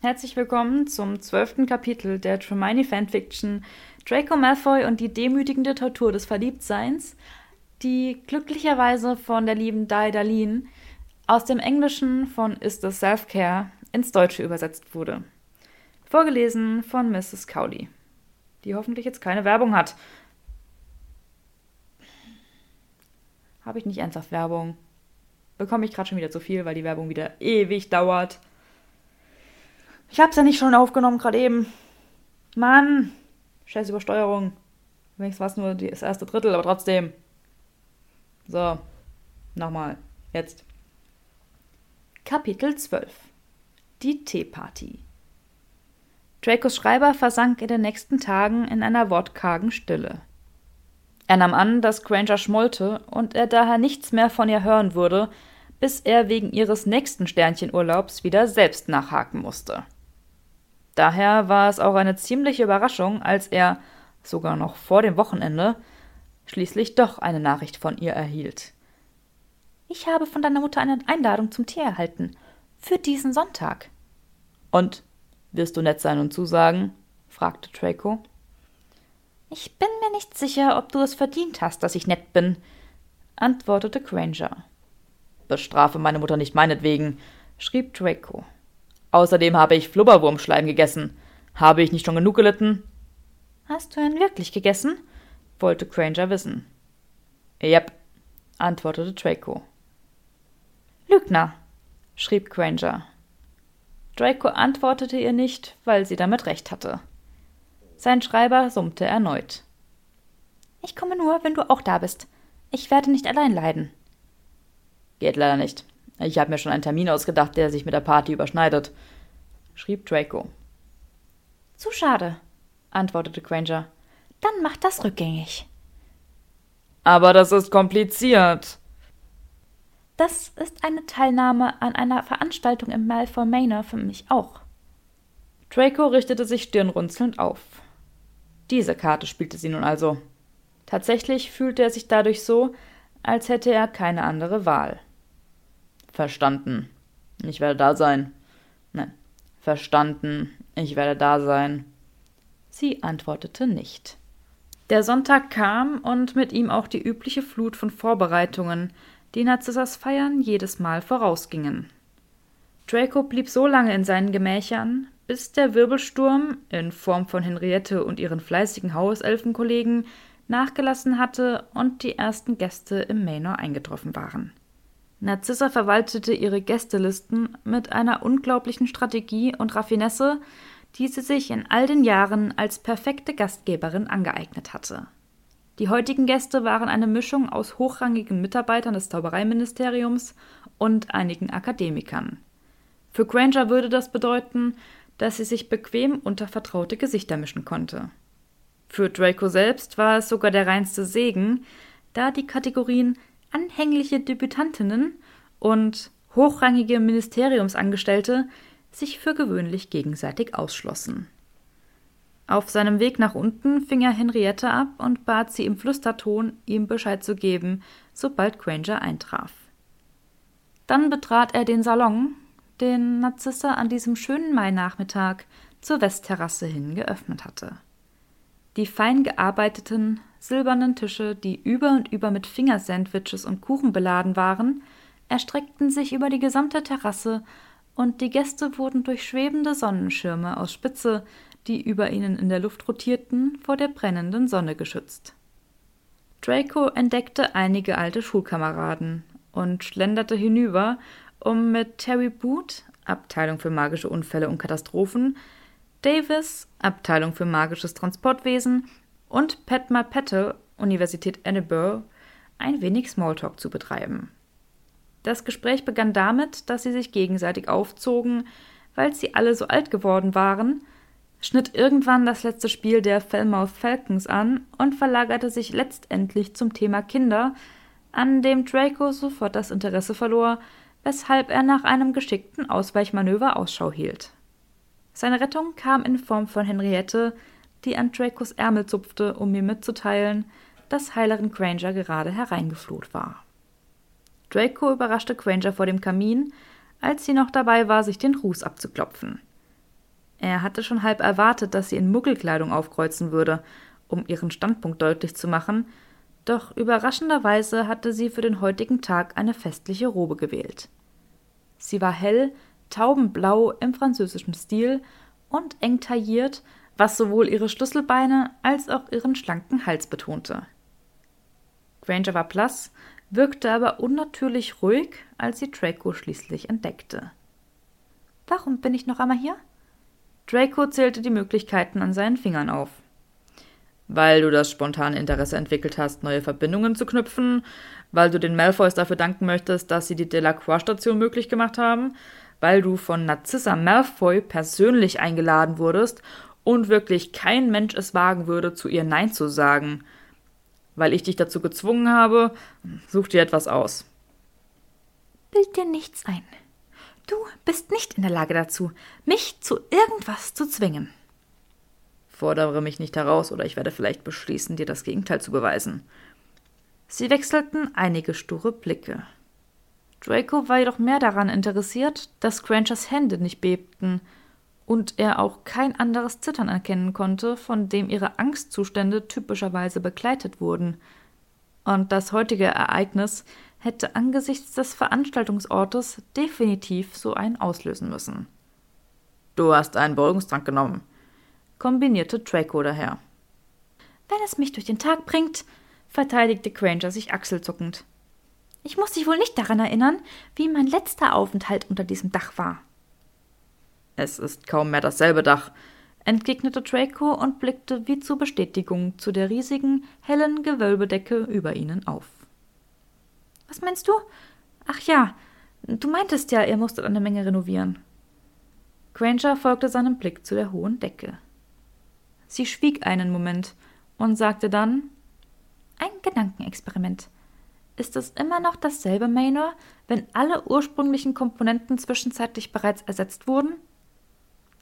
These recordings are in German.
Herzlich willkommen zum zwölften Kapitel der Tremaine Fanfiction Draco Malfoy und die demütigende Tortur des Verliebtseins, die glücklicherweise von der lieben Dai Dalin aus dem Englischen von Is the Self-Care ins Deutsche übersetzt wurde. Vorgelesen von Mrs. Cowley, die hoffentlich jetzt keine Werbung hat. Habe ich nicht ernsthaft Werbung? Bekomme ich gerade schon wieder zu viel, weil die Werbung wieder ewig dauert. Ich hab's ja nicht schon aufgenommen, gerade eben. Mann! Scheiß Übersteuerung. Wenigstens war es nur das erste Drittel, aber trotzdem. So. Nochmal. Jetzt. Kapitel 12 Die Teeparty Dracos Schreiber versank in den nächsten Tagen in einer wortkargen Stille. Er nahm an, dass Granger schmollte und er daher nichts mehr von ihr hören würde, bis er wegen ihres nächsten Sternchenurlaubs wieder selbst nachhaken musste. Daher war es auch eine ziemliche Überraschung, als er, sogar noch vor dem Wochenende, schließlich doch eine Nachricht von ihr erhielt. Ich habe von deiner Mutter eine Einladung zum Tee erhalten. Für diesen Sonntag. Und wirst du nett sein und zusagen? fragte Draco. Ich bin mir nicht sicher, ob du es verdient hast, dass ich nett bin, antwortete Granger. Bestrafe meine Mutter nicht meinetwegen, schrieb Draco. Außerdem habe ich Flubberwurmschleim gegessen. Habe ich nicht schon genug gelitten? Hast du ihn wirklich gegessen? wollte Granger wissen. Yep, antwortete Draco. Lügner, schrieb Granger. Draco antwortete ihr nicht, weil sie damit recht hatte. Sein Schreiber summte erneut. Ich komme nur, wenn du auch da bist. Ich werde nicht allein leiden. Geht leider nicht. Ich habe mir schon einen Termin ausgedacht, der sich mit der Party überschneidet, schrieb Draco. Zu schade, antwortete Granger. Dann mach das rückgängig. Aber das ist kompliziert. Das ist eine Teilnahme an einer Veranstaltung im Malfoy Manor für mich auch. Draco richtete sich stirnrunzelnd auf. Diese Karte spielte sie nun also. Tatsächlich fühlte er sich dadurch so, als hätte er keine andere Wahl. Verstanden. Ich werde da sein. Nein. Verstanden. Ich werde da sein. Sie antwortete nicht. Der Sonntag kam und mit ihm auch die übliche Flut von Vorbereitungen, die Narzissas Feiern jedes Mal vorausgingen. Draco blieb so lange in seinen Gemächern, bis der Wirbelsturm in Form von Henriette und ihren fleißigen Hauselfenkollegen nachgelassen hatte und die ersten Gäste im Manor eingetroffen waren. Narzissa verwaltete ihre Gästelisten mit einer unglaublichen Strategie und Raffinesse, die sie sich in all den Jahren als perfekte Gastgeberin angeeignet hatte. Die heutigen Gäste waren eine Mischung aus hochrangigen Mitarbeitern des Zaubereiministeriums und einigen Akademikern. Für Granger würde das bedeuten, dass sie sich bequem unter vertraute Gesichter mischen konnte. Für Draco selbst war es sogar der reinste Segen, da die Kategorien anhängliche Debütantinnen und hochrangige Ministeriumsangestellte sich für gewöhnlich gegenseitig ausschlossen. Auf seinem Weg nach unten fing er Henriette ab und bat sie im Flüsterton, ihm Bescheid zu geben, sobald Granger eintraf. Dann betrat er den Salon, den Narzissa an diesem schönen Mainachmittag zur Westterrasse hin geöffnet hatte. Die fein gearbeiteten, silbernen Tische, die über und über mit Fingersandwiches und Kuchen beladen waren, erstreckten sich über die gesamte Terrasse, und die Gäste wurden durch schwebende Sonnenschirme aus Spitze, die über ihnen in der Luft rotierten, vor der brennenden Sonne geschützt. Draco entdeckte einige alte Schulkameraden und schlenderte hinüber, um mit Terry Boot, Abteilung für magische Unfälle und Katastrophen, Davis, Abteilung für magisches Transportwesen und Padma Patel, Universität Edinburgh, ein wenig Smalltalk zu betreiben. Das Gespräch begann damit, dass sie sich gegenseitig aufzogen, weil sie alle so alt geworden waren, schnitt irgendwann das letzte Spiel der Falmouth Falcons an und verlagerte sich letztendlich zum Thema Kinder, an dem Draco sofort das Interesse verlor, weshalb er nach einem geschickten Ausweichmanöver Ausschau hielt. Seine Rettung kam in Form von Henriette, die an Dracos Ärmel zupfte, um mir mitzuteilen, dass Heilerin Granger gerade hereingefloht war. Draco überraschte Granger vor dem Kamin, als sie noch dabei war, sich den Ruß abzuklopfen. Er hatte schon halb erwartet, dass sie in Muggelkleidung aufkreuzen würde, um ihren Standpunkt deutlich zu machen, doch überraschenderweise hatte sie für den heutigen Tag eine festliche Robe gewählt. Sie war hell, taubenblau im französischen Stil und eng tailliert, was sowohl ihre Schlüsselbeine als auch ihren schlanken Hals betonte. Granger war blass, wirkte aber unnatürlich ruhig, als sie Draco schließlich entdeckte. Warum bin ich noch einmal hier? Draco zählte die Möglichkeiten an seinen Fingern auf. Weil du das spontane Interesse entwickelt hast, neue Verbindungen zu knüpfen, weil du den Malfoys dafür danken möchtest, dass sie die Delacroix-Station möglich gemacht haben, weil du von Narcissa Malfoy persönlich eingeladen wurdest und wirklich kein Mensch es wagen würde, zu ihr Nein zu sagen. Weil ich dich dazu gezwungen habe, such dir etwas aus. Bild dir nichts ein. Du bist nicht in der Lage dazu, mich zu irgendwas zu zwingen. Fordere mich nicht heraus, oder ich werde vielleicht beschließen, dir das Gegenteil zu beweisen. Sie wechselten einige sture Blicke. Draco war jedoch mehr daran interessiert, dass Crangers Hände nicht bebten und er auch kein anderes Zittern erkennen konnte, von dem ihre Angstzustände typischerweise begleitet wurden. Und das heutige Ereignis hätte angesichts des Veranstaltungsortes definitiv so einen auslösen müssen. Du hast einen Beruhigungstrank genommen, kombinierte Draco daher. Wenn es mich durch den Tag bringt, verteidigte Granger sich achselzuckend. Ich muss dich wohl nicht daran erinnern, wie mein letzter Aufenthalt unter diesem Dach war. Es ist kaum mehr dasselbe Dach, entgegnete Draco und blickte wie zur Bestätigung zu der riesigen, hellen Gewölbedecke über ihnen auf. Was meinst du? Ach ja, du meintest ja, ihr musstet eine Menge renovieren. Granger folgte seinem Blick zu der hohen Decke. Sie schwieg einen Moment und sagte dann Ein Gedankenexperiment. Ist es immer noch dasselbe Manor, wenn alle ursprünglichen Komponenten zwischenzeitlich bereits ersetzt wurden?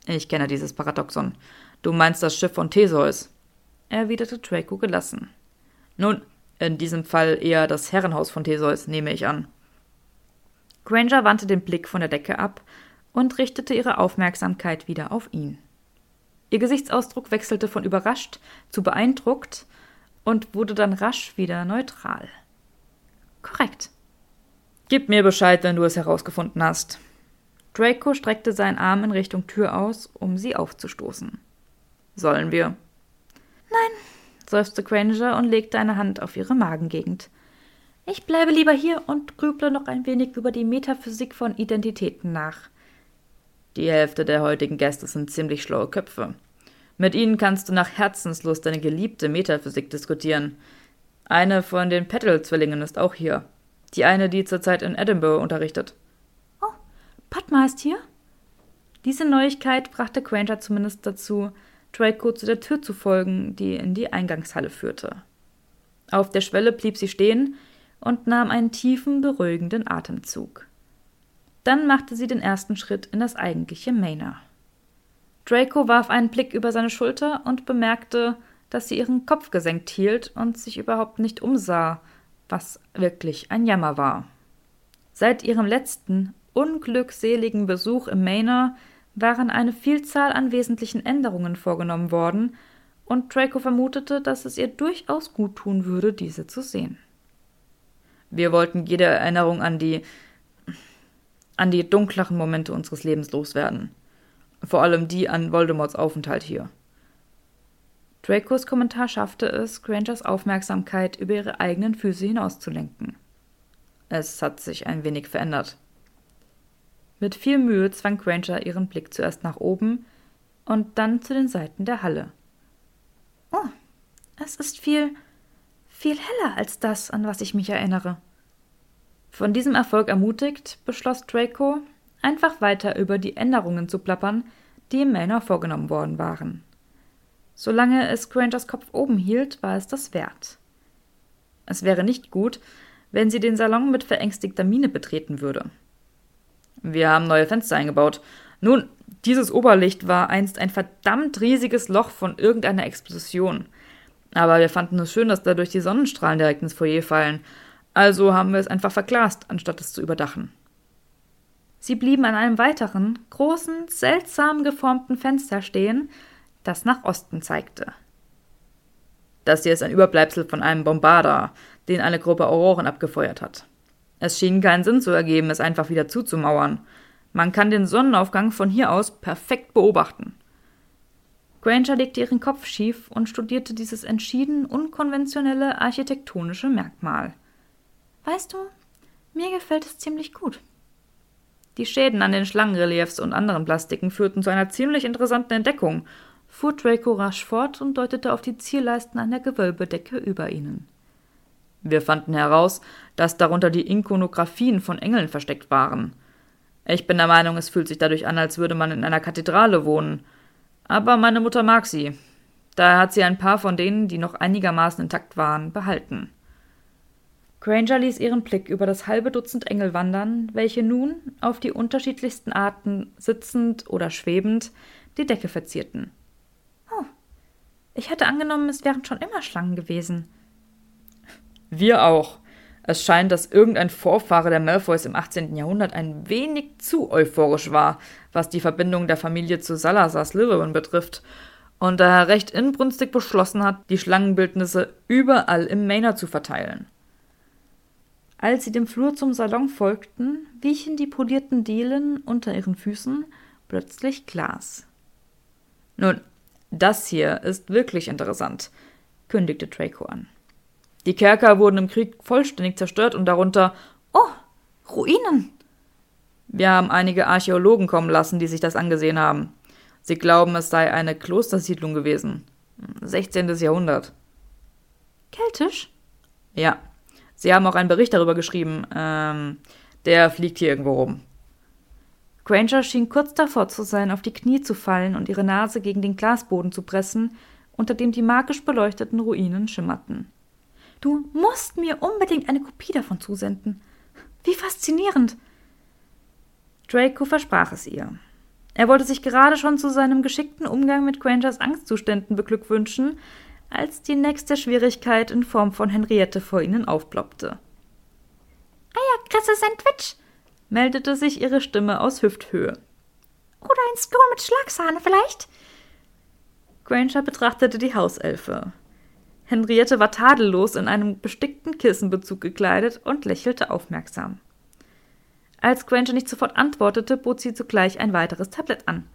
Ich kenne dieses Paradoxon. Du meinst das Schiff von Theseus, erwiderte Draco gelassen. Nun, in diesem Fall eher das Herrenhaus von Theseus, nehme ich an. Granger wandte den Blick von der Decke ab und richtete ihre Aufmerksamkeit wieder auf ihn. Ihr Gesichtsausdruck wechselte von überrascht zu beeindruckt und wurde dann rasch wieder neutral. Korrekt. Gib mir Bescheid, wenn du es herausgefunden hast. Draco streckte seinen Arm in Richtung Tür aus, um sie aufzustoßen. Sollen wir? Nein, seufzte Granger und legte eine Hand auf ihre Magengegend. Ich bleibe lieber hier und grüble noch ein wenig über die Metaphysik von Identitäten nach. Die Hälfte der heutigen Gäste sind ziemlich schlaue Köpfe. Mit ihnen kannst du nach Herzenslust deine geliebte Metaphysik diskutieren. Eine von den Petal-Zwillingen ist auch hier. Die eine, die zurzeit in Edinburgh unterrichtet. Padma ist hier? Diese Neuigkeit brachte Granger zumindest dazu, Draco zu der Tür zu folgen, die in die Eingangshalle führte. Auf der Schwelle blieb sie stehen und nahm einen tiefen, beruhigenden Atemzug. Dann machte sie den ersten Schritt in das eigentliche Manor. Draco warf einen Blick über seine Schulter und bemerkte, dass sie ihren Kopf gesenkt hielt und sich überhaupt nicht umsah, was wirklich ein Jammer war. Seit ihrem letzten, unglückseligen Besuch im Manor waren eine Vielzahl an wesentlichen Änderungen vorgenommen worden, und Draco vermutete, dass es ihr durchaus gut tun würde, diese zu sehen. Wir wollten jede Erinnerung an die an die dunkleren Momente unseres Lebens loswerden. Vor allem die an Voldemorts Aufenthalt hier. Dracos Kommentar schaffte es, Grangers Aufmerksamkeit über ihre eigenen Füße hinauszulenken. Es hat sich ein wenig verändert. Mit viel Mühe zwang Granger ihren Blick zuerst nach oben und dann zu den Seiten der Halle. Oh, es ist viel, viel heller als das, an was ich mich erinnere. Von diesem Erfolg ermutigt, beschloss Draco, einfach weiter über die Änderungen zu plappern, die im Manor vorgenommen worden waren. Solange es Grangers Kopf oben hielt, war es das wert. Es wäre nicht gut, wenn sie den Salon mit verängstigter Miene betreten würde. Wir haben neue Fenster eingebaut. Nun, dieses Oberlicht war einst ein verdammt riesiges Loch von irgendeiner Explosion. Aber wir fanden es schön, dass dadurch die Sonnenstrahlen direkt ins Foyer fallen also haben wir es einfach verglast, anstatt es zu überdachen. Sie blieben an einem weiteren, großen, seltsam geformten Fenster stehen, das nach Osten zeigte. Das hier ist ein Überbleibsel von einem Bombarder, den eine Gruppe Auroren abgefeuert hat. Es schien keinen Sinn zu ergeben, es einfach wieder zuzumauern. Man kann den Sonnenaufgang von hier aus perfekt beobachten. Granger legte ihren Kopf schief und studierte dieses entschieden unkonventionelle architektonische Merkmal. Weißt du, mir gefällt es ziemlich gut. Die Schäden an den Schlangenreliefs und anderen Plastiken führten zu einer ziemlich interessanten Entdeckung, fuhr Draco rasch fort und deutete auf die Zierleisten an der Gewölbedecke über ihnen. Wir fanden heraus, dass darunter die Ikonographien von Engeln versteckt waren. Ich bin der Meinung, es fühlt sich dadurch an, als würde man in einer Kathedrale wohnen. Aber meine Mutter mag sie. Daher hat sie ein paar von denen, die noch einigermaßen intakt waren, behalten. Granger ließ ihren Blick über das halbe Dutzend Engel wandern, welche nun, auf die unterschiedlichsten Arten sitzend oder schwebend, die Decke verzierten. Oh, ich hatte angenommen, es wären schon immer Schlangen gewesen. Wir auch. Es scheint, dass irgendein Vorfahre der Malfoys im 18. Jahrhundert ein wenig zu euphorisch war, was die Verbindung der Familie zu Salazar Slytherin betrifft, und daher recht inbrünstig beschlossen hat, die Schlangenbildnisse überall im Manor zu verteilen. Als sie dem Flur zum Salon folgten, wichen die polierten Dielen unter ihren Füßen plötzlich Glas. Nun, das hier ist wirklich interessant, kündigte Draco an. Die Kerker wurden im Krieg vollständig zerstört und darunter Oh, Ruinen. Wir haben einige Archäologen kommen lassen, die sich das angesehen haben. Sie glauben, es sei eine Klostersiedlung gewesen. 16. Jahrhundert. Keltisch? Ja. Sie haben auch einen Bericht darüber geschrieben. Ähm, der fliegt hier irgendwo rum. Granger schien kurz davor zu sein, auf die Knie zu fallen und ihre Nase gegen den Glasboden zu pressen, unter dem die magisch beleuchteten Ruinen schimmerten. Du musst mir unbedingt eine Kopie davon zusenden. Wie faszinierend. Draco versprach es ihr. Er wollte sich gerade schon zu seinem geschickten Umgang mit Grangers Angstzuständen beglückwünschen, als die nächste Schwierigkeit in Form von Henriette vor ihnen aufploppte. Eierkresse-Sandwich, meldete sich ihre Stimme aus Hüfthöhe. Oder ein Stuhl mit Schlagsahne vielleicht? Granger betrachtete die Hauselfe. Henriette war tadellos in einem bestickten Kissenbezug gekleidet und lächelte aufmerksam. Als Granger nicht sofort antwortete, bot sie zugleich ein weiteres Tablett an.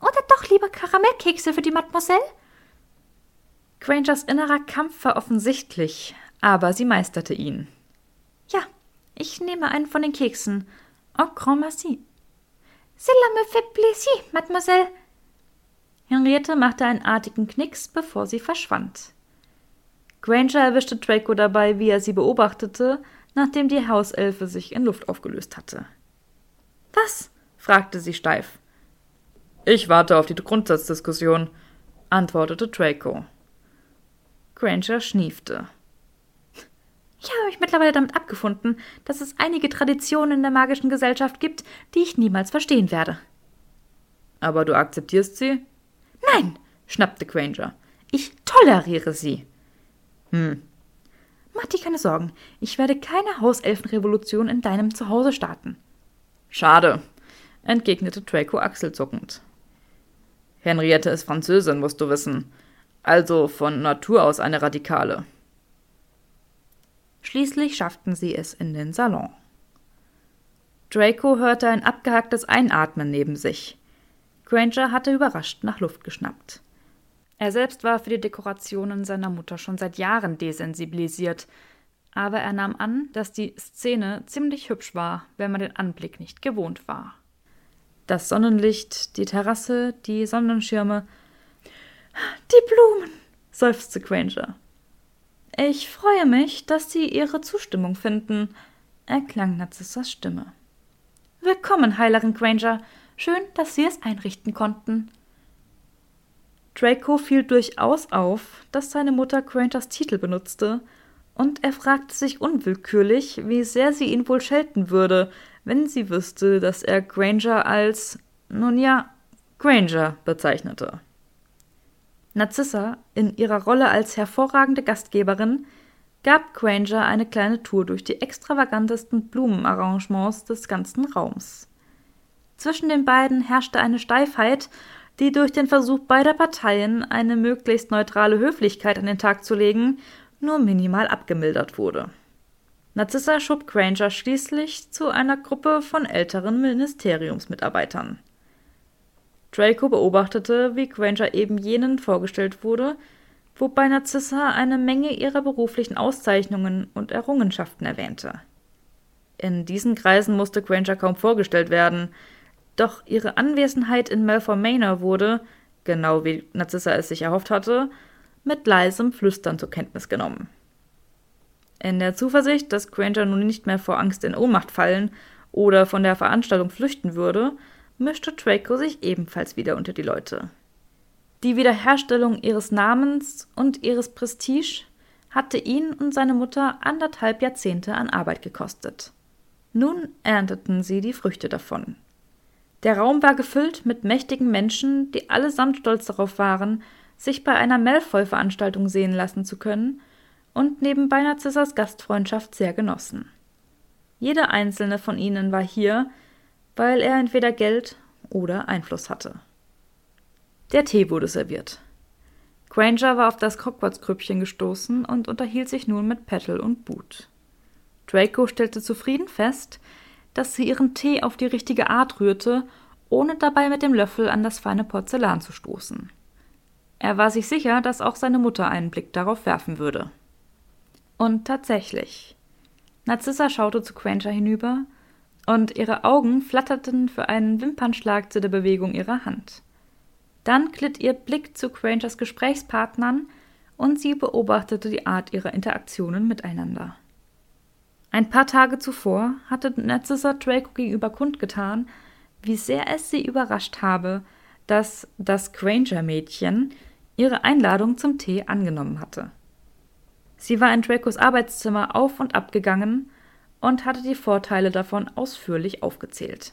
Oder doch lieber Karamellkekse für die Mademoiselle? Grangers innerer Kampf war offensichtlich, aber sie meisterte ihn. Ja, ich nehme einen von den Keksen. En grand merci. Cela me fait plaisir, Mademoiselle. Henriette machte einen artigen Knicks, bevor sie verschwand. Granger erwischte Draco dabei, wie er sie beobachtete, nachdem die Hauselfe sich in Luft aufgelöst hatte. Was? fragte sie steif. Ich warte auf die Grundsatzdiskussion, antwortete Draco. Granger schniefte. Ich habe mich mittlerweile damit abgefunden, dass es einige Traditionen in der magischen Gesellschaft gibt, die ich niemals verstehen werde. Aber du akzeptierst sie? Nein, schnappte Granger. Ich toleriere sie. Hm. Mach dir keine Sorgen, ich werde keine Hauselfenrevolution in deinem Zuhause starten. Schade, entgegnete Draco achselzuckend. Henriette ist Französin, musst du wissen, also von Natur aus eine Radikale. Schließlich schafften sie es in den Salon. Draco hörte ein abgehacktes Einatmen neben sich. Granger hatte überrascht nach Luft geschnappt. Er selbst war für die Dekorationen seiner Mutter schon seit Jahren desensibilisiert, aber er nahm an, dass die Szene ziemlich hübsch war, wenn man den Anblick nicht gewohnt war. Das Sonnenlicht, die Terrasse, die Sonnenschirme. Die Blumen, seufzte Granger. Ich freue mich, dass Sie Ihre Zustimmung finden, erklang Narzissas Stimme. Willkommen, Heilerin Granger. Schön, dass Sie es einrichten konnten. Draco fiel durchaus auf, dass seine Mutter Grangers Titel benutzte, und er fragte sich unwillkürlich, wie sehr sie ihn wohl schelten würde, wenn sie wüsste, dass er Granger als, nun ja, Granger bezeichnete. Narzissa, in ihrer Rolle als hervorragende Gastgeberin, gab Granger eine kleine Tour durch die extravagantesten Blumenarrangements des ganzen Raums. Zwischen den beiden herrschte eine Steifheit, die durch den Versuch beider Parteien, eine möglichst neutrale Höflichkeit an den Tag zu legen, nur minimal abgemildert wurde. Narzissa schob Granger schließlich zu einer Gruppe von älteren Ministeriumsmitarbeitern. Draco beobachtete, wie Granger eben jenen vorgestellt wurde, wobei Narzissa eine Menge ihrer beruflichen Auszeichnungen und Errungenschaften erwähnte. In diesen Kreisen musste Granger kaum vorgestellt werden, doch ihre Anwesenheit in Malfoy Manor wurde, genau wie Narzissa es sich erhofft hatte, mit leisem Flüstern zur Kenntnis genommen. In der Zuversicht, dass Granger nun nicht mehr vor Angst in Ohnmacht fallen oder von der Veranstaltung flüchten würde, mischte Draco sich ebenfalls wieder unter die Leute. Die Wiederherstellung ihres Namens und ihres Prestige hatte ihn und seine Mutter anderthalb Jahrzehnte an Arbeit gekostet. Nun ernteten sie die Früchte davon. Der Raum war gefüllt mit mächtigen Menschen, die allesamt stolz darauf waren, sich bei einer Malfoy-Veranstaltung sehen lassen zu können und nebenbei Narzissas Gastfreundschaft sehr genossen. Jeder einzelne von ihnen war hier, weil er entweder Geld oder Einfluss hatte. Der Tee wurde serviert. Granger war auf das Hogwarts-Grüppchen gestoßen und unterhielt sich nun mit Petal und Boot. Draco stellte zufrieden fest, dass sie ihren Tee auf die richtige Art rührte, ohne dabei mit dem Löffel an das feine Porzellan zu stoßen. Er war sich sicher, dass auch seine Mutter einen Blick darauf werfen würde. Und tatsächlich. Narzissa schaute zu Granger hinüber, und ihre Augen flatterten für einen Wimpernschlag zu der Bewegung ihrer Hand. Dann glitt ihr Blick zu Grangers Gesprächspartnern, und sie beobachtete die Art ihrer Interaktionen miteinander. Ein paar Tage zuvor hatte Narcissa Draco gegenüber kundgetan, wie sehr es sie überrascht habe, dass das Granger-Mädchen ihre Einladung zum Tee angenommen hatte. Sie war in Dracos Arbeitszimmer auf und ab gegangen und hatte die Vorteile davon ausführlich aufgezählt.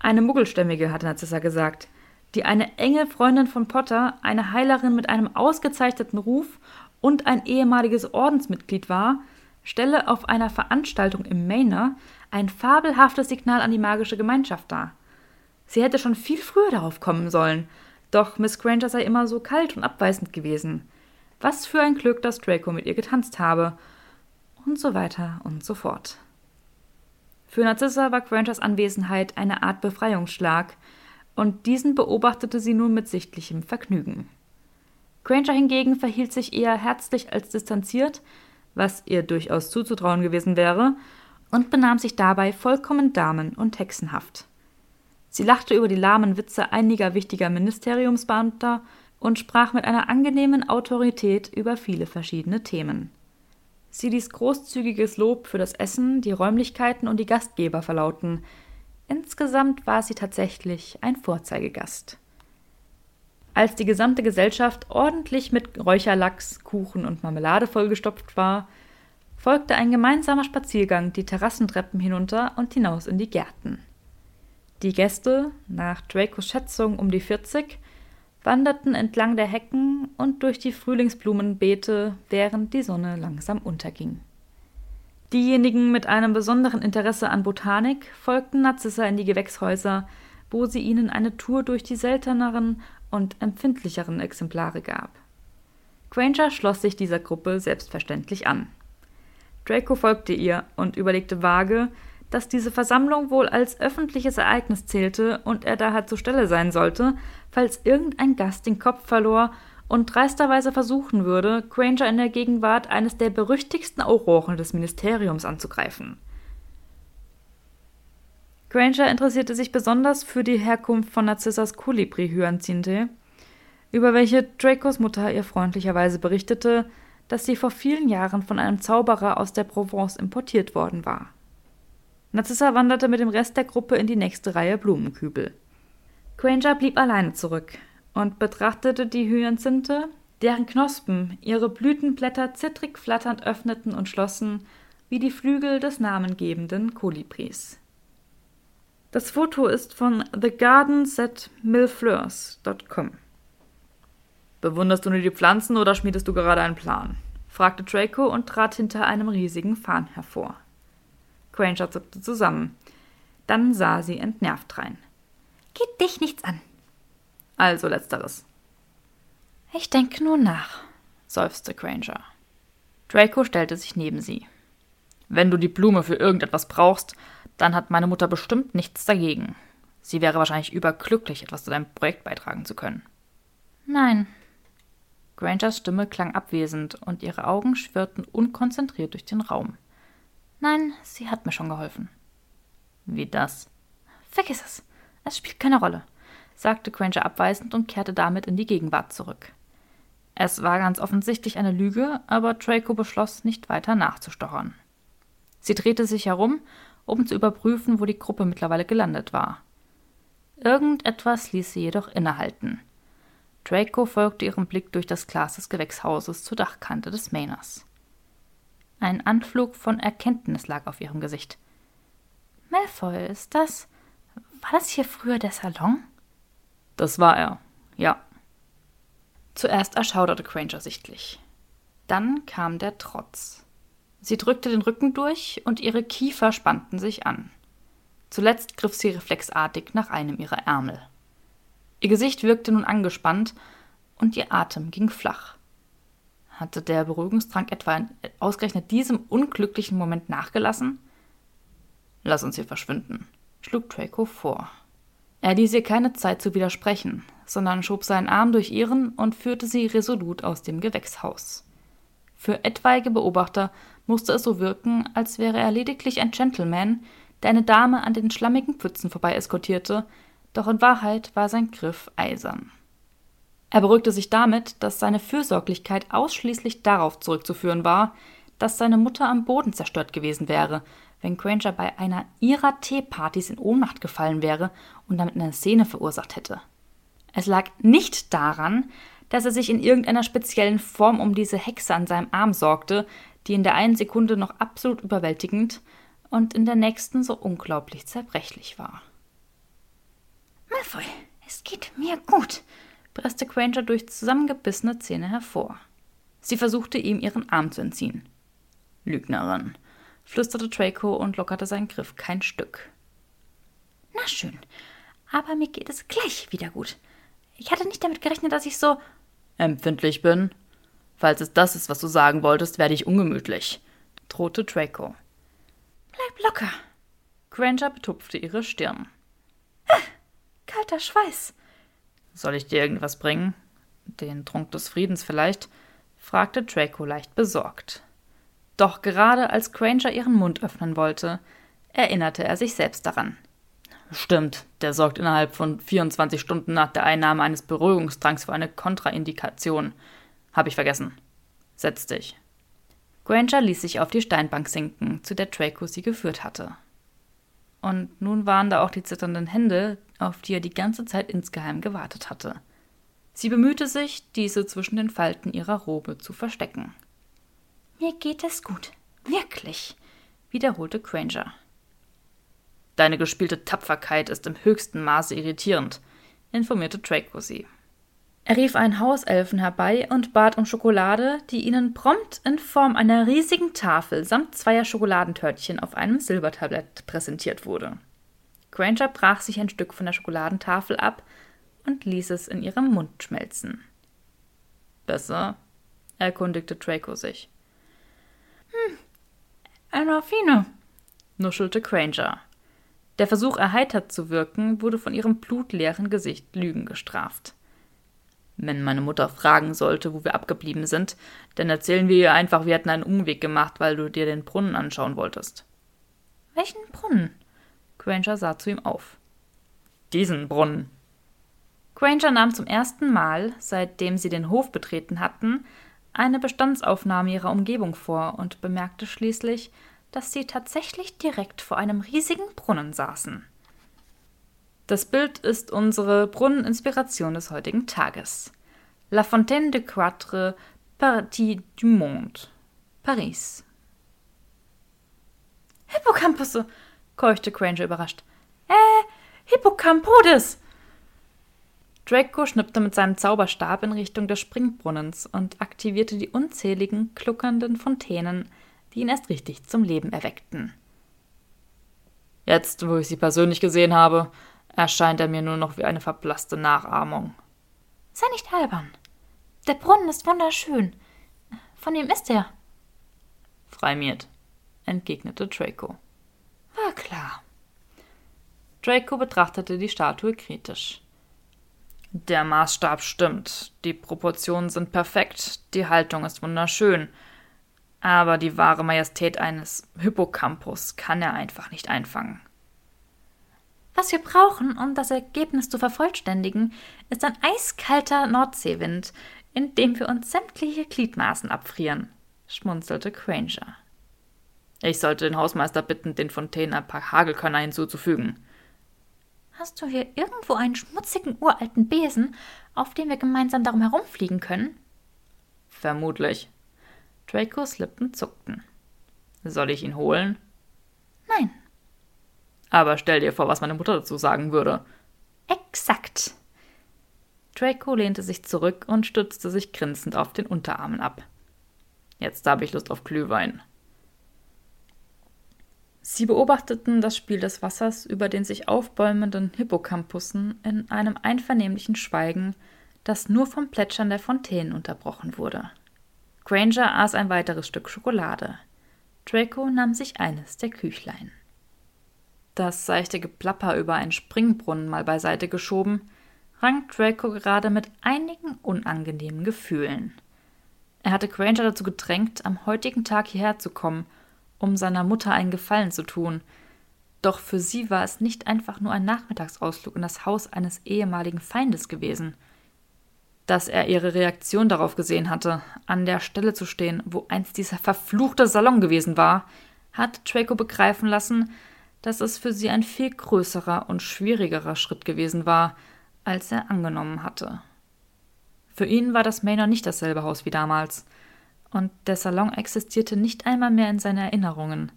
Eine Muggelstämmige, hatte Narcissa gesagt, die eine enge Freundin von Potter, eine Heilerin mit einem ausgezeichneten Ruf und ein ehemaliges Ordensmitglied war, stelle auf einer Veranstaltung im Manor ein fabelhaftes Signal an die magische Gemeinschaft dar. Sie hätte schon viel früher darauf kommen sollen, doch Miss Granger sei immer so kalt und abweisend gewesen. Was für ein Glück, dass Draco mit ihr getanzt habe. Und so weiter und so fort. Für Narcissa war Grangers Anwesenheit eine Art Befreiungsschlag, und diesen beobachtete sie nun mit sichtlichem Vergnügen. Granger hingegen verhielt sich eher herzlich als distanziert, was ihr durchaus zuzutrauen gewesen wäre, und benahm sich dabei vollkommen damen- und hexenhaft. Sie lachte über die lahmen Witze einiger wichtiger Ministeriumsbeamter und sprach mit einer angenehmen Autorität über viele verschiedene Themen. Sie ließ großzügiges Lob für das Essen, die Räumlichkeiten und die Gastgeber verlauten. Insgesamt war sie tatsächlich ein Vorzeigegast. Als die gesamte Gesellschaft ordentlich mit Räucherlachs, Kuchen und Marmelade vollgestopft war, folgte ein gemeinsamer Spaziergang die Terrassentreppen hinunter und hinaus in die Gärten. Die Gäste, nach Dracos Schätzung um die 40, wanderten entlang der Hecken und durch die Frühlingsblumenbeete, während die Sonne langsam unterging. Diejenigen mit einem besonderen Interesse an Botanik folgten Narzissa in die Gewächshäuser, wo sie ihnen eine Tour durch die selteneren und empfindlicheren Exemplare gab. Granger schloss sich dieser Gruppe selbstverständlich an. Draco folgte ihr und überlegte vage, dass diese Versammlung wohl als öffentliches Ereignis zählte und er daher zur Stelle sein sollte, falls irgendein Gast den Kopf verlor und dreisterweise versuchen würde, Granger in der Gegenwart eines der berüchtigsten Auroren des Ministeriums anzugreifen. Granger interessierte sich besonders für die Herkunft von Narzissas Kolibri-Hyazinthe, über welche Dracos Mutter ihr freundlicherweise berichtete, dass sie vor vielen Jahren von einem Zauberer aus der Provence importiert worden war. Narzissa wanderte mit dem Rest der Gruppe in die nächste Reihe Blumenkübel. Granger blieb alleine zurück und betrachtete die Hyazinthe, deren Knospen ihre Blütenblätter zittrig flatternd öffneten und schlossen, wie die Flügel des namengebenden Kolibris. Das Foto ist von thegardens@millfleurs.com. Bewunderst du nur die Pflanzen oder schmiedest du gerade einen Plan? fragte Draco und trat hinter einem riesigen Farn hervor. Granger zuckte zusammen. Dann sah sie entnervt rein. Geht dich nichts an. Also letzteres. Ich denke nur nach, seufzte Granger. Draco stellte sich neben sie. Wenn du die Blume für irgendetwas brauchst, dann hat meine Mutter bestimmt nichts dagegen. Sie wäre wahrscheinlich überglücklich, etwas zu deinem Projekt beitragen zu können. Nein. Grangers Stimme klang abwesend und ihre Augen schwirrten unkonzentriert durch den Raum. Nein, sie hat mir schon geholfen. Wie das? Vergiss es. Es spielt keine Rolle, sagte Granger abweisend und kehrte damit in die Gegenwart zurück. Es war ganz offensichtlich eine Lüge, aber Draco beschloss, nicht weiter nachzustochern. Sie drehte sich herum, um zu überprüfen, wo die Gruppe mittlerweile gelandet war. Irgendetwas ließ sie jedoch innehalten. Draco folgte ihrem Blick durch das Glas des Gewächshauses zur Dachkante des Manors. Ein Anflug von Erkenntnis lag auf ihrem Gesicht. Malfoy, ist das. War das hier früher der Salon? Das war er, ja. Zuerst erschauderte Granger sichtlich. Dann kam der Trotz. Sie drückte den Rücken durch und ihre Kiefer spannten sich an. Zuletzt griff sie reflexartig nach einem ihrer Ärmel. Ihr Gesicht wirkte nun angespannt und ihr Atem ging flach. Hatte der Beruhigungstrank etwa ausgerechnet diesem unglücklichen Moment nachgelassen? Lass uns hier verschwinden, schlug Draco vor. Er ließ ihr keine Zeit zu widersprechen, sondern schob seinen Arm durch ihren und führte sie resolut aus dem Gewächshaus. Für etwaige Beobachter musste es so wirken, als wäre er lediglich ein Gentleman, der eine Dame an den schlammigen Pfützen vorbei eskortierte, doch in Wahrheit war sein Griff eisern. Er beruhigte sich damit, dass seine Fürsorglichkeit ausschließlich darauf zurückzuführen war, dass seine Mutter am Boden zerstört gewesen wäre, wenn Granger bei einer ihrer Teepartys in Ohnmacht gefallen wäre und damit eine Szene verursacht hätte. Es lag nicht daran, dass er sich in irgendeiner speziellen Form um diese Hexe an seinem Arm sorgte, die in der einen Sekunde noch absolut überwältigend und in der nächsten so unglaublich zerbrechlich war. Malfoy, es geht mir gut, presste Granger durch zusammengebissene Zähne hervor. Sie versuchte ihm ihren Arm zu entziehen. Lügnerin, flüsterte Draco und lockerte seinen Griff kein Stück. Na schön, aber mir geht es gleich wieder gut. Ich hatte nicht damit gerechnet, dass ich so empfindlich bin. Falls es das ist, was du sagen wolltest, werde ich ungemütlich, drohte Draco. Bleib locker. Granger betupfte ihre Stirn. Ah, kalter Schweiß. Soll ich dir irgendwas bringen? Den Trunk des Friedens vielleicht? fragte Draco leicht besorgt. Doch gerade als Granger ihren Mund öffnen wollte, erinnerte er sich selbst daran. Stimmt, der sorgt innerhalb von 24 Stunden nach der Einnahme eines Beruhigungstranks für eine Kontraindikation. Hab ich vergessen. Setz dich. Granger ließ sich auf die Steinbank sinken, zu der Draco sie geführt hatte. Und nun waren da auch die zitternden Hände, auf die er die ganze Zeit insgeheim gewartet hatte. Sie bemühte sich, diese zwischen den Falten ihrer Robe zu verstecken. Mir geht es gut. Wirklich, wiederholte Granger. Deine gespielte Tapferkeit ist im höchsten Maße irritierend, informierte Draco sie. Er rief einen Hauselfen herbei und bat um Schokolade, die ihnen prompt in Form einer riesigen Tafel samt zweier Schokoladentörtchen auf einem Silbertablett präsentiert wurde. Granger brach sich ein Stück von der Schokoladentafel ab und ließ es in ihrem Mund schmelzen. Besser? erkundigte Draco sich. Hm, Endorphine, nuschelte Granger. Der Versuch, erheitert zu wirken, wurde von ihrem blutleeren Gesicht Lügen gestraft. Wenn meine Mutter fragen sollte, wo wir abgeblieben sind, dann erzählen wir ihr einfach, wir hätten einen Umweg gemacht, weil du dir den Brunnen anschauen wolltest. Welchen Brunnen? Granger sah zu ihm auf. Diesen Brunnen. Granger nahm zum ersten Mal, seitdem sie den Hof betreten hatten, eine Bestandsaufnahme ihrer Umgebung vor und bemerkte schließlich, dass sie tatsächlich direkt vor einem riesigen Brunnen saßen. Das Bild ist unsere Brunneninspiration des heutigen Tages. La Fontaine de Quatre Parties du Monde, Paris. Hippocampus, keuchte Granger überrascht. Äh, Hippocampodes! Draco schnippte mit seinem Zauberstab in Richtung des Springbrunnens und aktivierte die unzähligen, gluckernden Fontänen, die ihn erst richtig zum Leben erweckten. Jetzt, wo ich sie persönlich gesehen habe, erscheint er mir nur noch wie eine verblasste Nachahmung. Sei nicht albern. Der Brunnen ist wunderschön. Von wem ist er? Freimiert, entgegnete Draco. War klar. Draco betrachtete die Statue kritisch. Der Maßstab stimmt, die Proportionen sind perfekt, die Haltung ist wunderschön, aber die wahre Majestät eines Hippocampus kann er einfach nicht einfangen. Was wir brauchen, um das Ergebnis zu vervollständigen, ist ein eiskalter Nordseewind, in dem wir uns sämtliche Gliedmaßen abfrieren, schmunzelte Granger. Ich sollte den Hausmeister bitten, den Fontänen ein paar Hagelkörner hinzuzufügen. Hast du hier irgendwo einen schmutzigen uralten Besen, auf dem wir gemeinsam darum herumfliegen können? Vermutlich. Dracos Lippen zuckten. Soll ich ihn holen? Nein. Aber stell dir vor, was meine Mutter dazu sagen würde. Exakt. Draco lehnte sich zurück und stützte sich grinsend auf den Unterarmen ab. Jetzt habe ich Lust auf Glühwein. Sie beobachteten das Spiel des Wassers über den sich aufbäumenden Hippocampussen in einem einvernehmlichen Schweigen, das nur vom Plätschern der Fontänen unterbrochen wurde. Granger aß ein weiteres Stück Schokolade. Draco nahm sich eines der Küchlein. Das seichte Geplapper über einen Springbrunnen mal beiseite geschoben, rang Draco gerade mit einigen unangenehmen Gefühlen. Er hatte Granger dazu gedrängt, am heutigen Tag hierher zu kommen – um seiner Mutter einen Gefallen zu tun. Doch für sie war es nicht einfach nur ein Nachmittagsausflug in das Haus eines ehemaligen Feindes gewesen. Dass er ihre Reaktion darauf gesehen hatte, an der Stelle zu stehen, wo einst dieser verfluchte Salon gewesen war, hat Draco begreifen lassen, dass es für sie ein viel größerer und schwierigerer Schritt gewesen war, als er angenommen hatte. Für ihn war das Manor nicht dasselbe Haus wie damals – und der Salon existierte nicht einmal mehr in seinen Erinnerungen.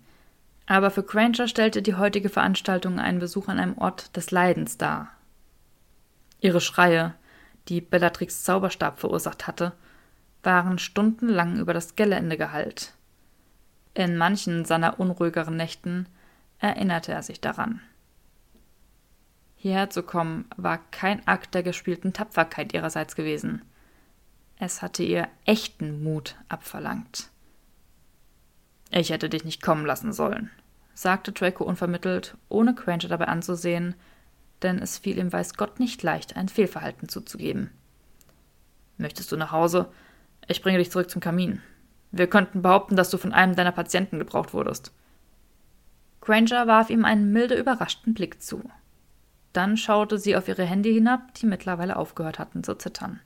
Aber für Granger stellte die heutige Veranstaltung einen Besuch an einem Ort des Leidens dar. Ihre Schreie, die Bellatrix Zauberstab verursacht hatte, waren stundenlang über das Gelände gehallt. In manchen seiner unruhigeren Nächten erinnerte er sich daran. Hierher zu kommen war kein Akt der gespielten Tapferkeit ihrerseits gewesen. Es hatte ihr echten Mut abverlangt. Ich hätte dich nicht kommen lassen sollen, sagte Draco unvermittelt, ohne Granger dabei anzusehen, denn es fiel ihm weiß Gott nicht leicht, ein Fehlverhalten zuzugeben. Möchtest du nach Hause? Ich bringe dich zurück zum Kamin. Wir könnten behaupten, dass du von einem deiner Patienten gebraucht wurdest. Granger warf ihm einen milde überraschten Blick zu. Dann schaute sie auf ihre Hände hinab, die mittlerweile aufgehört hatten zu zittern.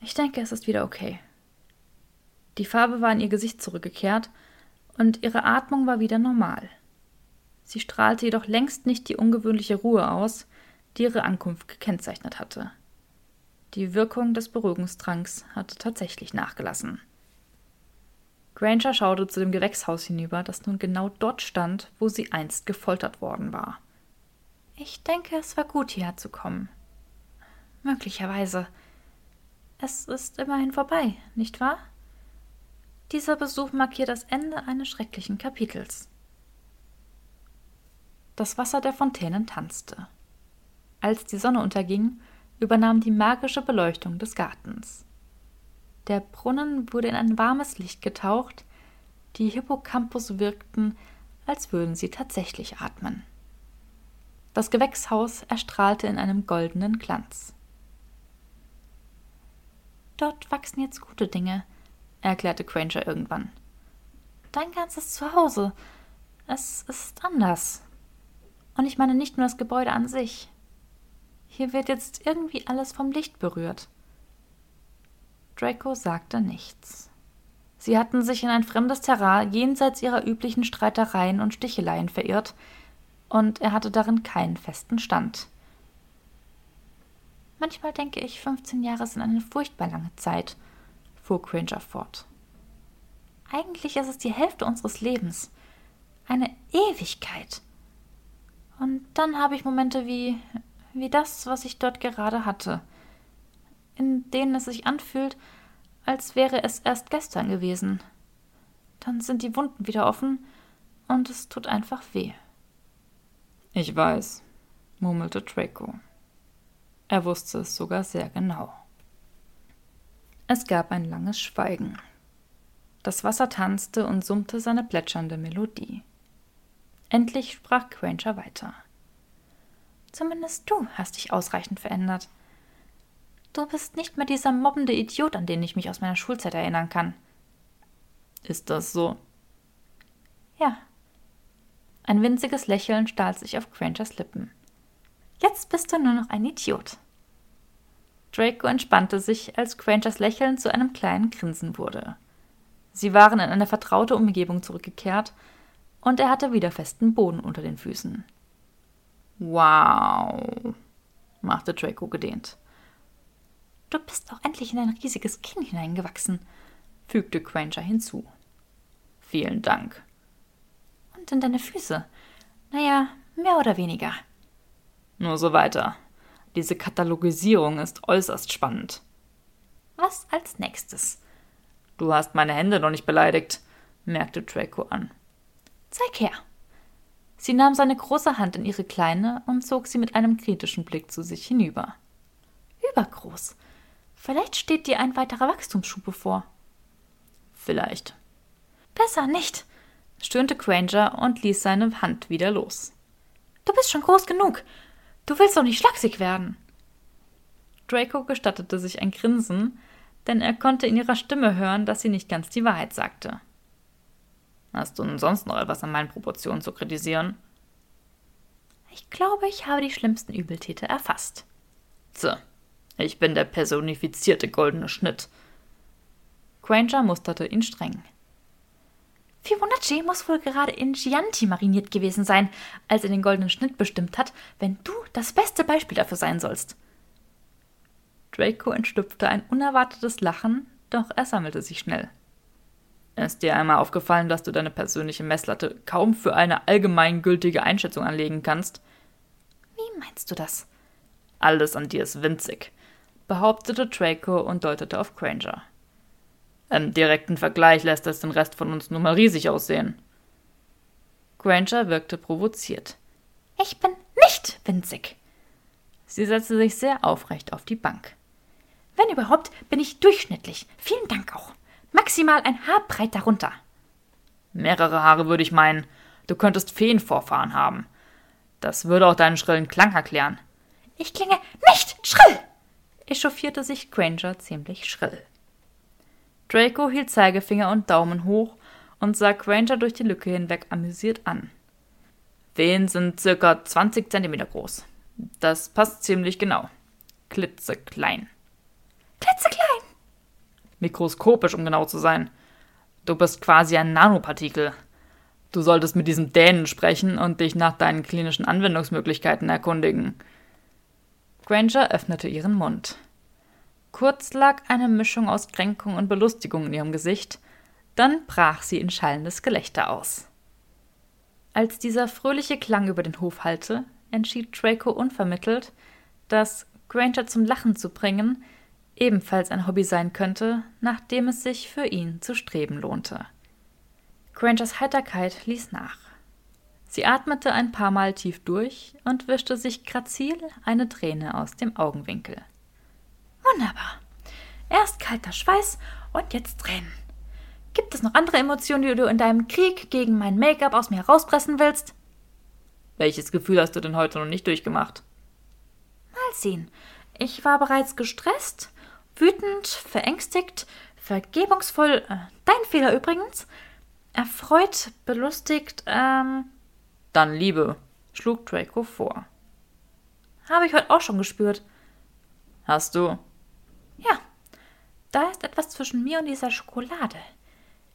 Ich denke, es ist wieder okay. Die Farbe war in ihr Gesicht zurückgekehrt und ihre Atmung war wieder normal. Sie strahlte jedoch längst nicht die ungewöhnliche Ruhe aus, die ihre Ankunft gekennzeichnet hatte. Die Wirkung des Beruhigungstranks hatte tatsächlich nachgelassen. Granger schaute zu dem Gewächshaus hinüber, das nun genau dort stand, wo sie einst gefoltert worden war. Ich denke, es war gut, hierher zu kommen. Möglicherweise. Es ist immerhin vorbei, nicht wahr? Dieser Besuch markiert das Ende eines schrecklichen Kapitels. Das Wasser der Fontänen tanzte. Als die Sonne unterging, übernahm die magische Beleuchtung des Gartens. Der Brunnen wurde in ein warmes Licht getaucht, die Hippocampus wirkten, als würden sie tatsächlich atmen. Das Gewächshaus erstrahlte in einem goldenen Glanz. Dort wachsen jetzt gute Dinge, erklärte Granger irgendwann. Dein ganzes Zuhause. Es ist anders. Und ich meine nicht nur das Gebäude an sich. Hier wird jetzt irgendwie alles vom Licht berührt. Draco sagte nichts. Sie hatten sich in ein fremdes Terrain jenseits ihrer üblichen Streitereien und Sticheleien verirrt, und er hatte darin keinen festen Stand. Manchmal denke ich, 15 Jahre sind eine furchtbar lange Zeit, fuhr Cringer fort. Eigentlich ist es die Hälfte unseres Lebens. Eine Ewigkeit. Und dann habe ich Momente wie, wie das, was ich dort gerade hatte, in denen es sich anfühlt, als wäre es erst gestern gewesen. Dann sind die Wunden wieder offen und es tut einfach weh. Ich weiß, murmelte Draco. Er wusste es sogar sehr genau. Es gab ein langes Schweigen. Das Wasser tanzte und summte seine plätschernde Melodie. Endlich sprach Granger weiter. Zumindest du hast dich ausreichend verändert. Du bist nicht mehr dieser mobbende Idiot, an den ich mich aus meiner Schulzeit erinnern kann. Ist das so? Ja. Ein winziges Lächeln stahl sich auf Grangers Lippen. Jetzt bist du nur noch ein Idiot. Draco entspannte sich, als Grangers Lächeln zu einem kleinen Grinsen wurde. Sie waren in eine vertraute Umgebung zurückgekehrt, und er hatte wieder festen Boden unter den Füßen. Wow, machte Draco gedehnt. Du bist auch endlich in ein riesiges Kinn hineingewachsen, fügte Granger hinzu. Vielen Dank. Und in deine Füße. Naja, mehr oder weniger. Nur so weiter. Diese Katalogisierung ist äußerst spannend. Was als nächstes? Du hast meine Hände noch nicht beleidigt, merkte Draco an. Zeig her. Sie nahm seine große Hand in ihre kleine und zog sie mit einem kritischen Blick zu sich hinüber. Übergroß. Vielleicht steht dir ein weiterer Wachstumsschub bevor. Vielleicht. Besser nicht, stöhnte Granger und ließ seine Hand wieder los. Du bist schon groß genug. Du willst doch nicht schlaksig werden. Draco gestattete sich ein Grinsen, denn er konnte in ihrer Stimme hören, dass sie nicht ganz die Wahrheit sagte. Hast du denn sonst noch etwas an meinen Proportionen zu kritisieren? Ich glaube, ich habe die schlimmsten Übeltäter erfasst. Tja, ich bin der personifizierte goldene Schnitt. Granger musterte ihn streng. Fibonacci muss wohl gerade in Chianti mariniert gewesen sein, als er den goldenen Schnitt bestimmt hat, wenn du das beste Beispiel dafür sein sollst. Draco entstüpfte ein unerwartetes Lachen, doch er sammelte sich schnell. Ist dir einmal aufgefallen, dass du deine persönliche Messlatte kaum für eine allgemeingültige Einschätzung anlegen kannst? Wie meinst du das? Alles an dir ist winzig, behauptete Draco und deutete auf Granger. Im direkten Vergleich lässt es den Rest von uns nur mal riesig aussehen. Granger wirkte provoziert. Ich bin nicht winzig. Sie setzte sich sehr aufrecht auf die Bank. Wenn überhaupt, bin ich durchschnittlich. Vielen Dank auch. Maximal ein Haar breit darunter. Mehrere Haare würde ich meinen. Du könntest Feenvorfahren haben. Das würde auch deinen schrillen Klang erklären. Ich klinge nicht schrill! Echauffierte sich Granger ziemlich schrill. Draco hielt Zeigefinger und Daumen hoch und sah Granger durch die Lücke hinweg amüsiert an. Feen sind circa 20 Zentimeter groß. Das passt ziemlich genau. Klitzeklein. Klitzeklein! Mikroskopisch, um genau zu sein. Du bist quasi ein Nanopartikel. Du solltest mit diesem Dänen sprechen und dich nach deinen klinischen Anwendungsmöglichkeiten erkundigen. Granger öffnete ihren Mund. Kurz lag eine Mischung aus Kränkung und Belustigung in ihrem Gesicht, dann brach sie in schallendes Gelächter aus. Als dieser fröhliche Klang über den Hof hallte, entschied Draco unvermittelt, dass Granger zum Lachen zu bringen ebenfalls ein Hobby sein könnte, nach dem es sich für ihn zu streben lohnte. Grangers Heiterkeit ließ nach. Sie atmete ein paar Mal tief durch und wischte sich grazil eine Träne aus dem Augenwinkel. Wunderbar. Erst kalter Schweiß und jetzt Tränen. Gibt es noch andere Emotionen, die du in deinem Krieg gegen mein Make-up aus mir herauspressen willst? Welches Gefühl hast du denn heute noch nicht durchgemacht? Mal sehen. Ich war bereits gestresst, wütend, verängstigt, vergebungsvoll, äh, dein Fehler übrigens, erfreut, belustigt, ähm. Dann Liebe, schlug Draco vor. Habe ich heute auch schon gespürt. Hast du? Ja. Da ist etwas zwischen mir und dieser Schokolade.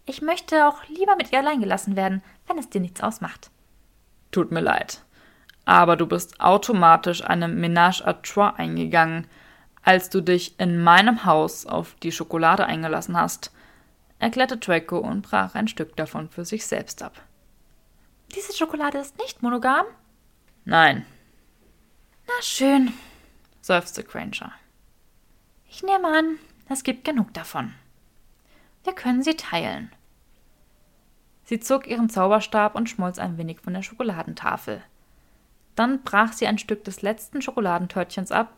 Ich möchte auch lieber mit ihr allein gelassen werden, wenn es dir nichts ausmacht. Tut mir leid. Aber du bist automatisch eine Ménage à trois eingegangen, als du dich in meinem Haus auf die Schokolade eingelassen hast, erklärte Draco und brach ein Stück davon für sich selbst ab. Diese Schokolade ist nicht monogam? Nein. Na schön, seufzte Granger. Ich nehme an, es gibt genug davon. Wir können sie teilen. Sie zog ihren Zauberstab und schmolz ein wenig von der Schokoladentafel. Dann brach sie ein Stück des letzten Schokoladentörtchens ab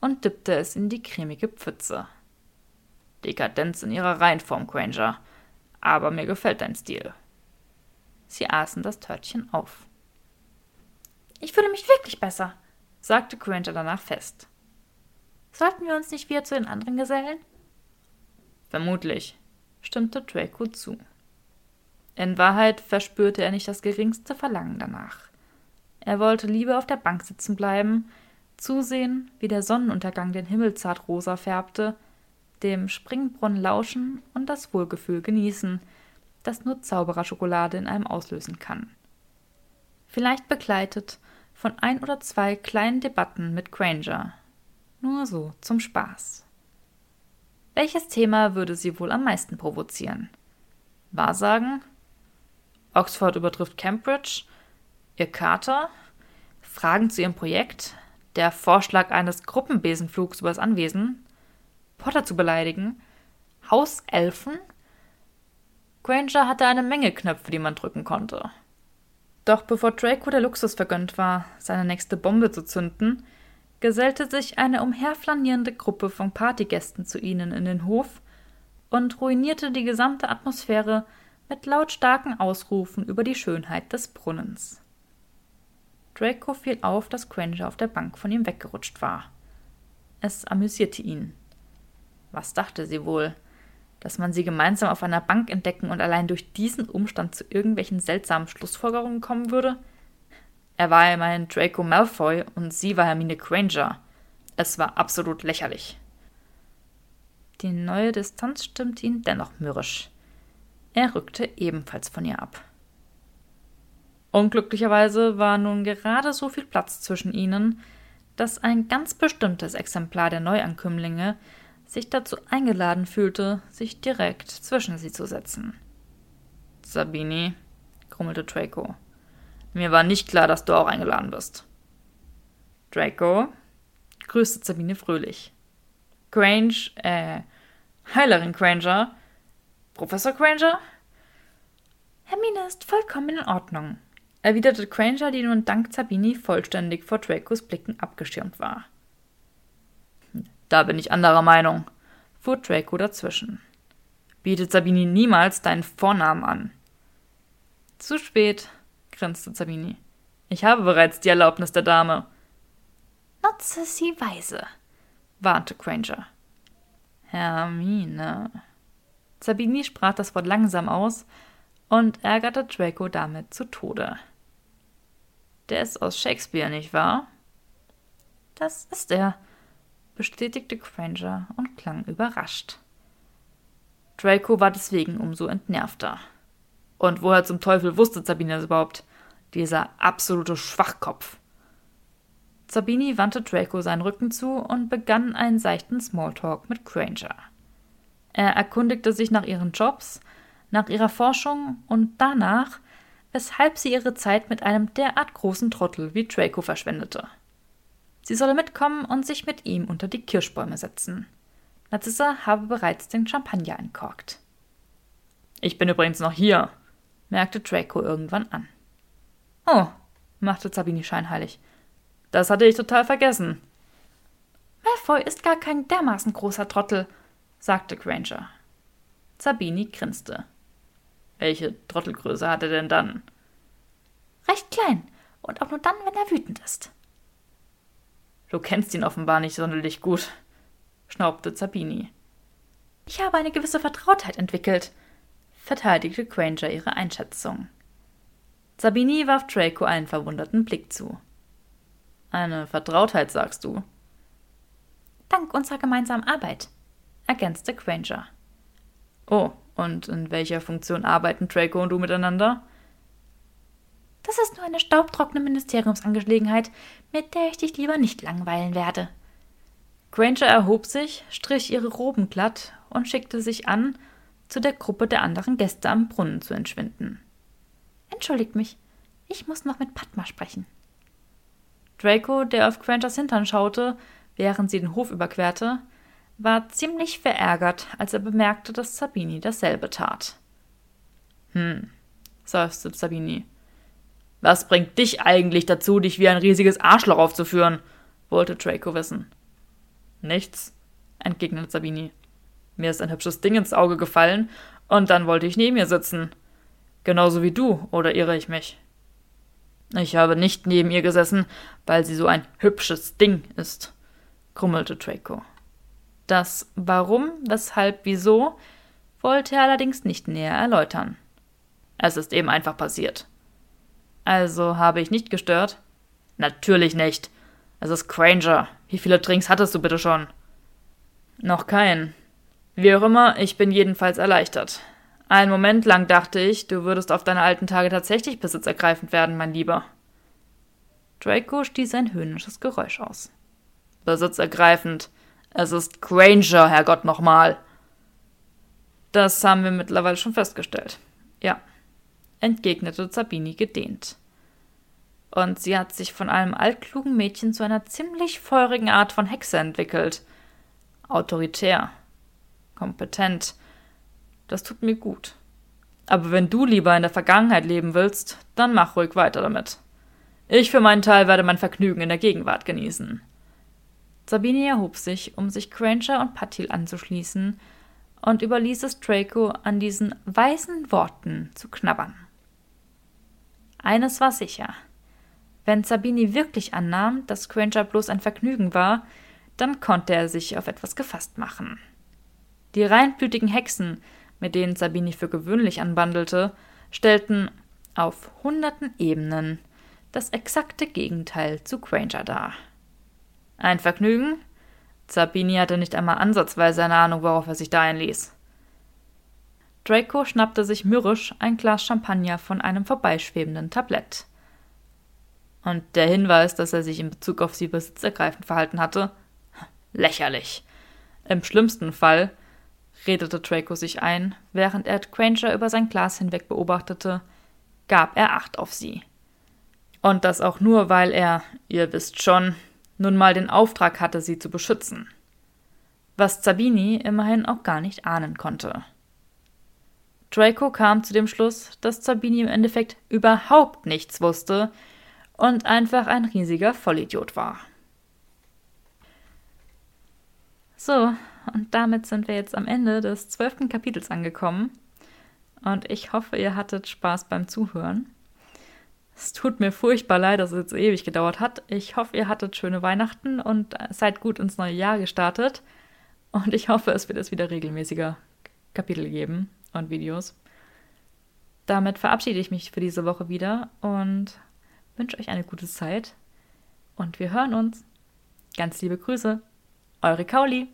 und dippte es in die cremige Pfütze. Dekadenz in ihrer Reihenform, Granger. Aber mir gefällt dein Stil. Sie aßen das Törtchen auf. Ich fühle mich wirklich besser, sagte Granger danach fest. Sollten wir uns nicht wieder zu den anderen gesellen? Vermutlich, stimmte Draco zu. In Wahrheit verspürte er nicht das geringste Verlangen danach. Er wollte lieber auf der Bank sitzen bleiben, zusehen, wie der Sonnenuntergang den Himmel zart rosa färbte, dem Springbrunnen lauschen und das Wohlgefühl genießen, das nur Zaubererschokolade in einem auslösen kann. Vielleicht begleitet von ein oder zwei kleinen Debatten mit Granger. Nur so zum Spaß. Welches Thema würde sie wohl am meisten provozieren? Wahrsagen? Oxford übertrifft Cambridge? Ihr Kater? Fragen zu ihrem Projekt? Der Vorschlag eines Gruppenbesenflugs übers Anwesen? Potter zu beleidigen? Hauselfen? Granger hatte eine Menge Knöpfe, die man drücken konnte. Doch bevor Draco der Luxus vergönnt war, seine nächste Bombe zu zünden, gesellte sich eine umherflanierende Gruppe von Partygästen zu ihnen in den Hof und ruinierte die gesamte Atmosphäre mit lautstarken Ausrufen über die Schönheit des Brunnens. Draco fiel auf, dass Granger auf der Bank von ihm weggerutscht war. Es amüsierte ihn. Was dachte sie wohl? Dass man sie gemeinsam auf einer Bank entdecken und allein durch diesen Umstand zu irgendwelchen seltsamen Schlussfolgerungen kommen würde? Er war immerhin Draco Malfoy und sie war Hermine Granger. Es war absolut lächerlich. Die neue Distanz stimmte ihn dennoch mürrisch. Er rückte ebenfalls von ihr ab. Unglücklicherweise war nun gerade so viel Platz zwischen ihnen, dass ein ganz bestimmtes Exemplar der Neuankömmlinge sich dazu eingeladen fühlte, sich direkt zwischen sie zu setzen. Sabini, grummelte Draco. Mir war nicht klar, dass du auch eingeladen bist. Draco, grüßte Sabine fröhlich. Grange, äh, Heilerin Granger? Professor Granger? Hermine ist vollkommen in Ordnung, erwiderte Granger, die nun dank Sabini vollständig vor Dracos Blicken abgeschirmt war. Da bin ich anderer Meinung, fuhr Draco dazwischen. Bietet Sabini niemals deinen Vornamen an. Zu spät, grinste Sabini. Ich habe bereits die Erlaubnis der Dame. Nutze sie weise, warnte Granger. Hermine. Sabini sprach das Wort langsam aus und ärgerte Draco damit zu Tode. Der ist aus Shakespeare, nicht wahr? Das ist er, bestätigte Granger und klang überrascht. Draco war deswegen umso entnervter. Und woher zum Teufel wusste Sabine das überhaupt? Dieser absolute Schwachkopf. Sabini wandte Draco seinen Rücken zu und begann einen seichten Smalltalk mit Granger. Er erkundigte sich nach ihren Jobs, nach ihrer Forschung und danach, weshalb sie ihre Zeit mit einem derart großen Trottel wie Draco verschwendete. Sie solle mitkommen und sich mit ihm unter die Kirschbäume setzen. Narzissa habe bereits den Champagner entkorkt. Ich bin übrigens noch hier, merkte Draco irgendwann an. Oh, machte Sabini scheinheilig. Das hatte ich total vergessen. Malfoy ist gar kein dermaßen großer Trottel, sagte Granger. Sabini grinste. Welche Trottelgröße hat er denn dann? Recht klein und auch nur dann, wenn er wütend ist. Du kennst ihn offenbar nicht sonderlich gut, schnaubte Zabini. Ich habe eine gewisse Vertrautheit entwickelt, verteidigte Granger ihre Einschätzung. Sabini warf Draco einen verwunderten Blick zu. Eine Vertrautheit, sagst du? Dank unserer gemeinsamen Arbeit, ergänzte Granger. Oh, und in welcher Funktion arbeiten Draco und du miteinander? Das ist nur eine staubtrockene Ministeriumsangelegenheit, mit der ich dich lieber nicht langweilen werde. Granger erhob sich, strich ihre Roben glatt und schickte sich an, zu der Gruppe der anderen Gäste am Brunnen zu entschwinden. Entschuldigt mich, ich muss noch mit Padma sprechen. Draco, der auf Grangers Hintern schaute, während sie den Hof überquerte, war ziemlich verärgert, als er bemerkte, dass Sabini dasselbe tat. Hm, seufzte Sabini. Was bringt dich eigentlich dazu, dich wie ein riesiges Arschloch aufzuführen? wollte Draco wissen. Nichts, entgegnete Sabini. Mir ist ein hübsches Ding ins Auge gefallen, und dann wollte ich neben ihr sitzen. Genauso wie du, oder irre ich mich? Ich habe nicht neben ihr gesessen, weil sie so ein hübsches Ding ist, grummelte Draco. Das Warum, weshalb, wieso wollte er allerdings nicht näher erläutern. Es ist eben einfach passiert. Also habe ich nicht gestört? Natürlich nicht. Es ist Granger. Wie viele Drinks hattest du bitte schon? Noch keinen. Wie auch immer, ich bin jedenfalls erleichtert. Einen Moment lang dachte ich, du würdest auf deine alten Tage tatsächlich besitzergreifend werden, mein Lieber. Draco stieß ein höhnisches Geräusch aus. Besitzergreifend. Es ist Granger, Herrgott nochmal. Das haben wir mittlerweile schon festgestellt. Ja, entgegnete Sabini gedehnt. Und sie hat sich von einem altklugen Mädchen zu einer ziemlich feurigen Art von Hexe entwickelt. Autoritär. Kompetent. Das tut mir gut. Aber wenn du lieber in der Vergangenheit leben willst, dann mach ruhig weiter damit. Ich für meinen Teil werde mein Vergnügen in der Gegenwart genießen. Sabini erhob sich, um sich Granger und Patil anzuschließen, und überließ es Draco, an diesen weisen Worten zu knabbern. Eines war sicher. Wenn Sabini wirklich annahm, dass Granger bloß ein Vergnügen war, dann konnte er sich auf etwas gefasst machen. Die reinblütigen Hexen, mit denen Sabini für gewöhnlich anbandelte, stellten auf hunderten Ebenen das exakte Gegenteil zu Granger dar. Ein Vergnügen? Sabini hatte nicht einmal ansatzweise eine Ahnung, worauf er sich da einließ. Draco schnappte sich mürrisch ein Glas Champagner von einem vorbeischwebenden Tablett. Und der Hinweis, dass er sich in Bezug auf sie besitzergreifend verhalten hatte? Lächerlich. Im schlimmsten Fall, redete Draco sich ein, während er Granger über sein Glas hinweg beobachtete, gab er Acht auf sie. Und das auch nur, weil er, ihr wisst schon, nun mal den Auftrag hatte, sie zu beschützen. Was Sabini immerhin auch gar nicht ahnen konnte. Draco kam zu dem Schluss, dass Sabini im Endeffekt überhaupt nichts wusste und einfach ein riesiger Vollidiot war. So, und damit sind wir jetzt am Ende des zwölften Kapitels angekommen. Und ich hoffe, ihr hattet Spaß beim Zuhören. Es tut mir furchtbar leid, dass es jetzt ewig gedauert hat. Ich hoffe, ihr hattet schöne Weihnachten und seid gut ins neue Jahr gestartet. Und ich hoffe, es wird es wieder regelmäßiger Kapitel geben und Videos. Damit verabschiede ich mich für diese Woche wieder und wünsche euch eine gute Zeit. Und wir hören uns. Ganz liebe Grüße. Eure Kauli.